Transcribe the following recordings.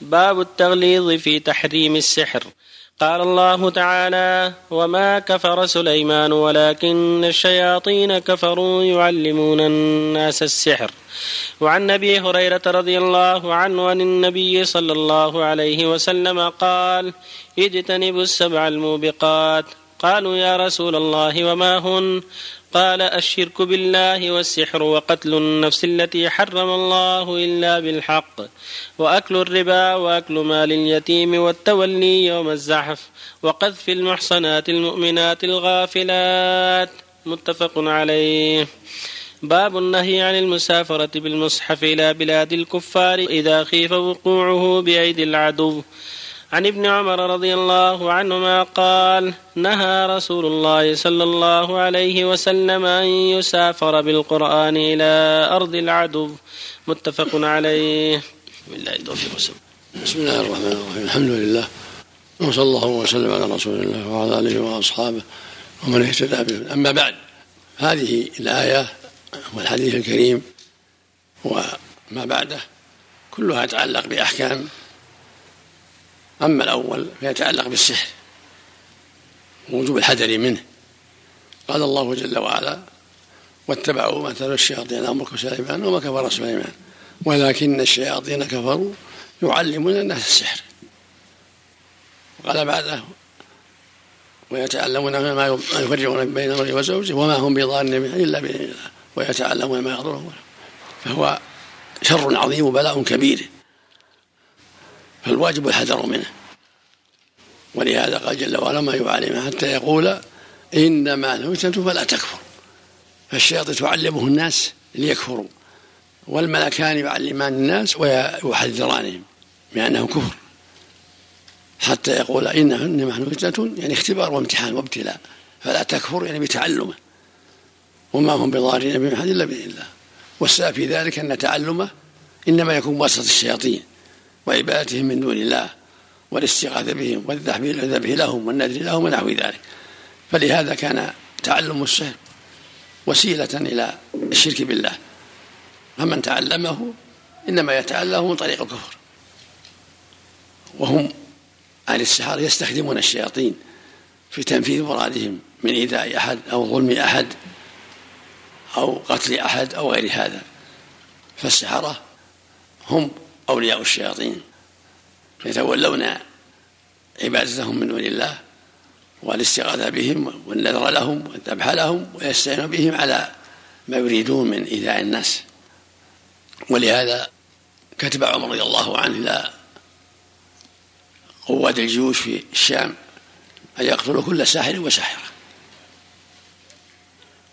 باب التغليظ في تحريم السحر. قال الله تعالى وما كفر سليمان ولكن الشياطين كفروا يعلمون الناس السحر. وعن أبي هريرة رضي الله عنه عن النبي صلى الله عليه وسلم قال اجتنبوا السبع الموبقات قالوا يا رسول الله وما هن؟ قال الشرك بالله والسحر وقتل النفس التي حرم الله إلا بالحق وأكل الربا وأكل مال اليتيم والتولي يوم الزحف وقذف المحصنات المؤمنات الغافلات. متفق عليه. باب النهي عن المسافرة بالمصحف إلى بلاد الكفار إذا خيف وقوعه بأيدي العدو. عن ابن عمر رضي الله عنهما قال نهى رسول الله صلى الله عليه وسلم أن يسافر بالقرآن إلى أرض العدو. متفق عليه. بسم الله الرحمن الرحيم. الحمد لله. وصلى الله وسلم على رسول الله وعلى آله وأصحابه ومن اهتدى به. أما بعد هذه الآية والحديث الكريم وما بعده كلها تتعلق بأحكام أما الأول فيتعلق بالسحر ووجوب الحذر منه. قال الله جل وعلا واتبعوا ما تلو الشياطين أمرك سليمان وما كفر سليمان ولكن الشياطين كفروا يعلمون الناس السحر وقال بعده ويتعلمون ما يفرقون بين المرء وزوجه وما هم بضارين به إلا بإذن الله ويتعلمون ما يضرهم فهو شر عظيم وبلاء كبير. فالواجب الحذر منه. ولهذا قال جل وعلا ما يعلم حتى يقول إنما الفتنة فلا تكفر. فالشياطين تعلمه الناس ليكفروا والملكان يعلمان الناس ويحذرانهم بأنه كفر. حتى يقول إنما نحن فتنه يعني اختبار وامتحان وابتلاء فلا تكفر يعني بتعلمه. وما هم بضارين بهم احد إلا بإذن الله. والسبب في ذلك أن تعلمه إنما يكون وسط الشياطين. وعبادتهم من دون الله والاستغاثة بهم والذبح لهم والنذر لهم ونحو ذلك. فلهذا كان تعلم السحر وسيلة إلى الشرك بالله. فمن تعلمه إنما يتعلمه من طريق الكفر. وهم أهل السحر يستخدمون الشياطين في تنفيذ مرادهم من إيذاء أحد أو ظلم أحد أو قتل أحد أو غير هذا. فالسحرة هم أولياء الشياطين يتولون عبادتهم من دون الله والاستغاثة بهم والنذر لهم والذبح لهم ويستعين بهم على ما يريدون من إيذاء الناس. ولهذا كتب عمر رضي الله عنه إلى قواد الجيوش في الشام أن يقتلوا كل ساحر وساحرة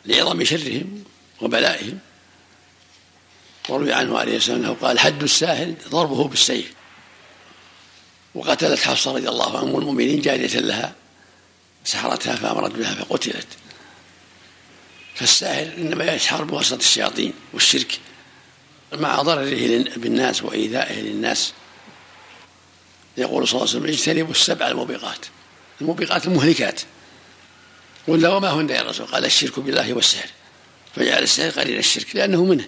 لعظم شرهم وبلائهم وروي عنه عليه السلام أنه قال حد الساحر ضربه بالسيف. وقتلت حفصة رضي الله عنها ام المؤمنين جارية لها سحرتها فأمرت بها فقتلت. فالساحر إنما يسحر بواسطة الشياطين والشرك مع ضرره بالناس وإيذائه للناس. يقول صلى الله عليه وسلم اجتنبوا السبع الموبقات. الموبقات المهلكات. قلنا وما هن يا رسول قال الشرك بالله والسحر. فجعل السحر قليل الشرك لأنه منه.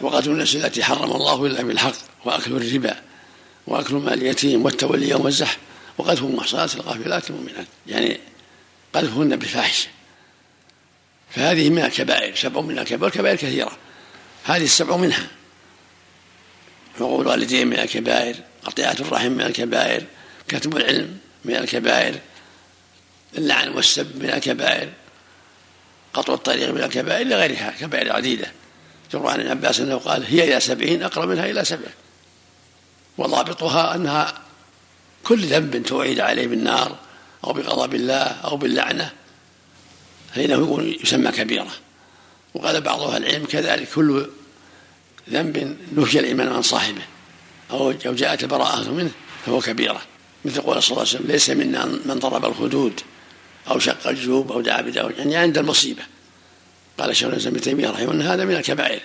وقتل النفس التي حرم الله إلا بالحق واكل الربا واكل مال اليتيم والتولي يوم الزحف. وقذف المحصنات الغافلات المؤمنات. يعني قذفهن بفاحشة. فهذه من الكبائر سبع من الكبائر والكبائر كثيرة. هذه السبع منها. حقوق الوالدين من الكبائر قطيعة الرحم من الكبائر كتب العلم من الكبائر اللعن والسب من الكبائر قطع الطريق من الكبائر إلى غيرها كبائر عديدة. جرى عن عباس أنه قال هي إلى سبعين أقرب منها إلى سبع. وضابطها أنها كل ذنب توعد عليه بالنار أو بغضب الله أو باللعنة. فإنه يقول يسمى كبيرة. وقال بعض أهل العلم كذلك كل ذنب نفي الإيمان عن صاحبه. أو جاءت البراءه منه فهو كبيرة. مثل قول صلى الله عليه وسلم ليس منا من ضرب الخدود أو شق الجيوب أو دعا بدعوة. يعني عند المصيبة. قال شيخ الإسلام ابن تيمية رحمه الله هذا من الكبائر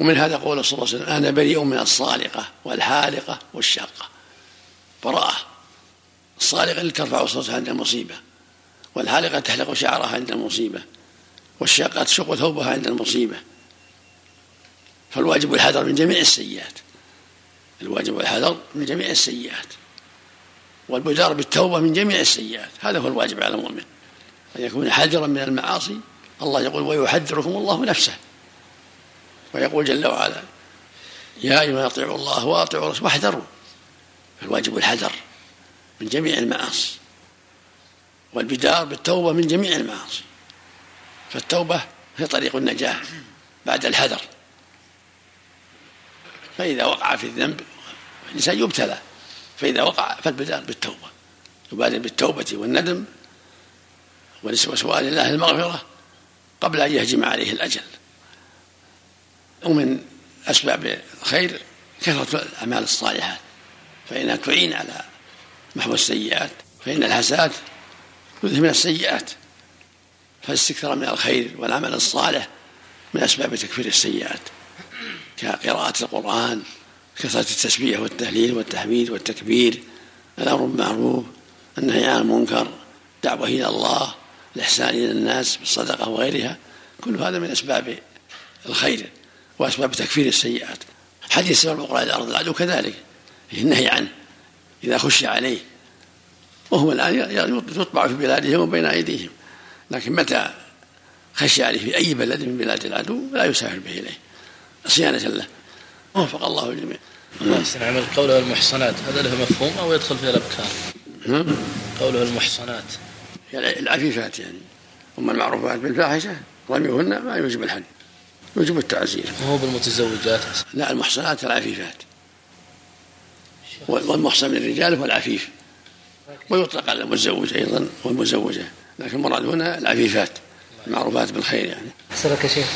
ومن هذا قول صلى الله عليه وسلم أنا بريء من الصالقة والحالقة والشاقه براءة. الصالقة اللي ترفع صوتها عند المصيبة والحالقة تحلق شعرها عند المصيبة والشاقه تشق ثوبها عند المصيبة. فالواجب الحذر من جميع السيئات. الواجب والحذر من جميع السيئات. والبدار بالتوبة من جميع السيئات. هذا هو الواجب على المؤمن أن يكون حذرا من المعاصي الله يقول ويحذركم الله نفسه ويقول جل وعلا يا أيها أطيعوا الله وأطيعوا الرسول واحذروا. فالواجب الحذر من جميع المعاصي. والبدار بالتوبة من جميع المعاصي. فالتوبة هي طريق النجاة بعد الحذر. فإذا وقع في الذنب الإنسان يبتلى. فإذا وقع فالبدار بالتوبة. يبادر بالتوبة والندم وسؤال الله المغفرة قبل أن يهجم عليه الأجل. ومن أسباب الخير كثرة الأعمال الصالحات فإنها تعين على محو السيئات فإن الحسنات يذهب من السيئات. فالاستكثار من الخير والعمل الصالح من أسباب تكفير السيئات كقراءة القرآن كثرة التسبيح والتهليل والتحميد والتكبير الأمر بالمعروف النهي عن المنكر دعوة إلى الله الإحسان إلى الناس بالصدقة وغيرها كل هذا من أسباب الخير وأسباب تكفير السيئات. حديث سبب بقرة الأرض العدو كذلك فيه النهي عنه إذا خشي عليه وهو الآن يطبع في بلادهم وبين أيديهم. لكن متى خشي عليه في أي بلد من بلاد العدو؟ لا يسافر به إليه. صيانة له. وفق الله الجميع. يحسن عمل قوله المحصنات هذا له مفهوم أو يدخل فيه الأبكار؟ نعم. قوله المحصنات. العفيفات يعني. أما المعروفات بالفاحشة رميهن ما يوجب الحد يوجب التعزير. وهو بالمتزوجات لا المحصنات العفيفات. والمحصن من الرجال هو العفيف. ويطلق على المتزوج أيضا والمزوجة. لكن المراد هنا العفيفات المعروفات بالخير يعني. أسألك يا شيخ.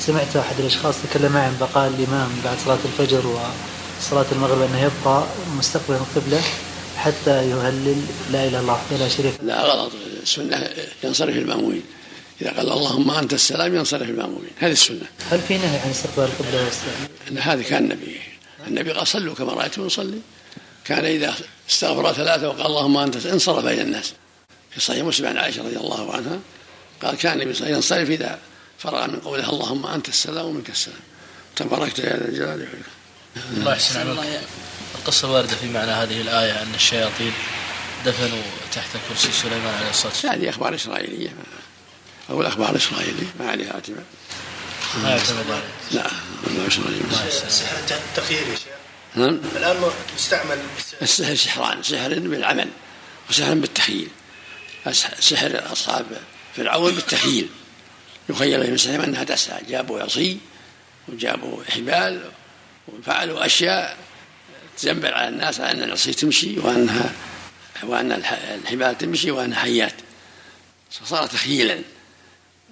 سمعت أحد الأشخاص تكلم عن بقاء الإمام بعد صلاة الفجر وصلاة المغرب أنه يبقى مستقبلا القبلة؟ حتى يهلل لا إله إلا الله وحده لا شريك لا غلط. السنة ينصرف المأمومين. إذا قال اللهم أنت السلام ينصرف المأمومين. هذه السنة. هل في نهي عن استقبال القبلة واستقبال هذا كان النبي. النبي قال صلوا كما رأيتم نصلي كان إذا استغفر ثلاثة وقال اللهم أنت انصرف إلى الناس. في صحيح مسلم عن عائشة رضي الله عنها قال كان النبي ينصرف إذا فرغ من قوله اللهم أنت السلام ومنك السلام. تباركت يا ذا الجلال والإكرام. الله يحسن عملك القصة الواردة في معنى هذه الآية أن الشياطين دفنوا تحت كرسي سليمان عليه الصلاة والسلام. هذه أخبار إسرائيلية. أو الأخبار الإسرائيلية ما عليها اعتماد. ما يعتمد عليه لا ما إسرائيلية السحر تخيير يا شيخ. نعم الآن يستعمل السحر سحران سحر بالعمل وسحر بالتخيل سحر أصحاب فرعون بالتخيل يخيل اليهم السحر أنها تسعى. جابوا عصي وجابوا حبال وفعلوا أشياء. تزبل على الناس على أن العصي تمشي وأنها وأن الحبال تمشي وأنها حيات. فصار تخييلا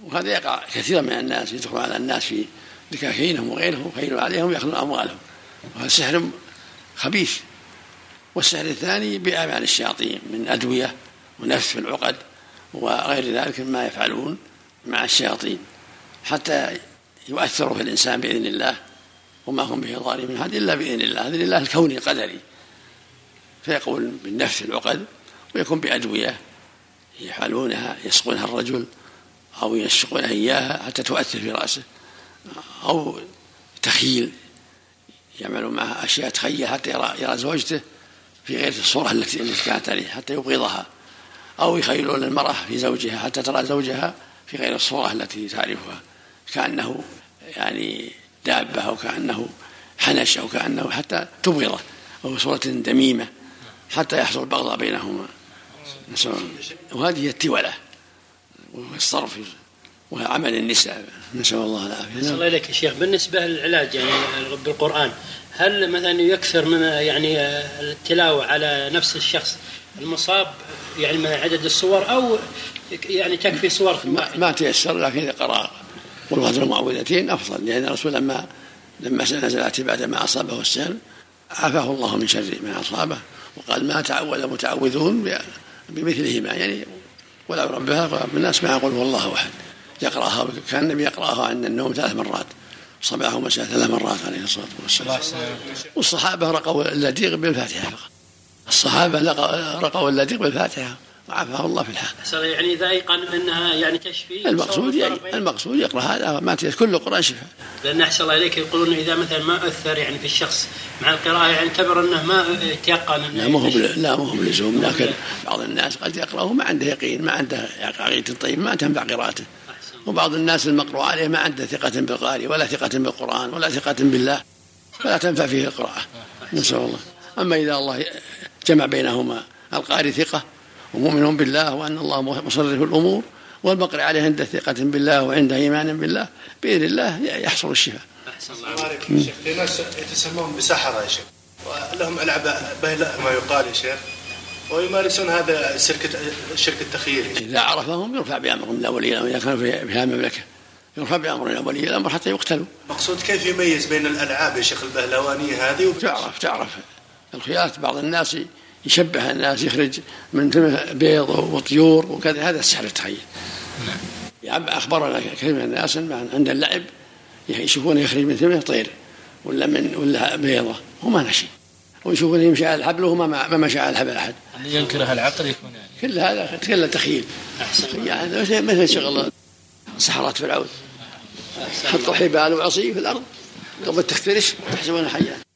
وهذا يقع كثيرا من الناس يدخل على الناس في دكاكينهم وغيرهم يخيلوا عليهم ويأخذون أموالهم. وهذا سحر خبيث. والسحر الثاني بأعمال الشياطين من أدوية ونفس في العقد وغير ذلك مما يفعلون مع الشياطين. حتى يؤثروا في الإنسان بإذن الله. وما هم به ظالمين. هذا إلا بإذن الله هذا لله الكوني القدري. فيقول بالنفس العقد ويكون بأدوية يفعلونها يسقونها الرجل أو يشقونها إياها حتى تؤثر في رأسه أو تخيل يعمل معها أشياء تخيل حتى يرى, يرى زوجته في غير الصورة التي كانت عليه حتى يبغضها. أو يخيلون المرأة في زوجها حتى ترى زوجها في غير الصورة التي تعرفها كأنه يعني دابة أو كأنه حنش أو كأنه حتى تبغضه أو صورة دميمة حتى يحصل بغضاء بينهما. وهذه هي التولة والصرف وعمل النساء. نسأل الله العافية. نسأل الله إليك يا شيخ. بالنسبة للعلاج يعني بالقرآن هل مثلا يكثر من يعني التلاوة على نفس الشخص المصاب يعني من عدد الصور أو يعني تكفي صور ما, ما تيسر لكن إذا قرأ قل هذه المعوذتين أفضل لأن الرسول لما لما نزلت بعد ما أصابه السهل عافاه الله من شر ما أصابه وقال ما تعوذ متعوذون بمثلهما يعني ولو ربها رب الناس ما يقول والله أحد. يقرأها كان النبي يقرأها عند النوم ثلاث مرات صباح ومساء ثلاث مرات عليه الصلاة والسلام. والصحابة رقوا اللديغ بالفاتحة فقط. الصحابة رقوا اللديغ بالفاتحة. وعافاه الله في الحال. يعني إذا أيقن أنها يعني تشفي المقصود المقصود يقرأ هذا ما كل القرآن شفاء لأن أحسن الله إليك يقولون إذا مثلا ما أثر يعني في الشخص مع القراءة يعني اعتبر أنه ما تيقن أنه لا ما هو لا ما هو بلزوم. لكن بعض الناس قد يقرأ وما عنده يقين ما عنده عقيدة طيب ما تنفع قراءته. وبعض الناس المقروء عليه ما عنده ثقة بالقارئ ولا ثقة بالقرآن ولا ثقة بالله فلا تنفع فيه القراءة. نسأل الله. أما إذا الله جمع بينهما القارئ ثقة ومؤمن بالله وأن الله مصرف الأمور والمقرئ عليه عنده ثقة بالله وعنده إيمان بالله بإذن الله يحصل الشفاء. أحسن الله عليكم يا شيخ، في ناس يتسمون بسحرة يا شيخ ولهم ألعاب ما يقال يا شيخ ويمارسون هذا الشرك الشرك التخييري. إذا عرفهم يرفع بأمر من الأولين إذا كانوا في هذه المملكة. يرفع بأمر من الأولين الأمر حتى يقتلوا. مقصود كيف يميز بين الألعاب يا شيخ البهلوانية هذه تعرف تعرف الخياط بعض الناس يشبه الناس يخرج من فمه بيض وطيور وكذا. هذا السحر التخيل. نعم. أخبرنا كثير من الناس عند اللعب يشوفونه يخرج من فمه طير ولا من ولا بيضة. وما نشي. ويشوفونه يمشي على الحبل وهو ما مشى على الحبل أحد. اللي ينكره العقل يكون يعني؟ كل هذا كله تخيل يعني مثل شغل سحرات فرعون. حطوا حبال وعصي في الأرض. قبل تخترش تحسبونها حيات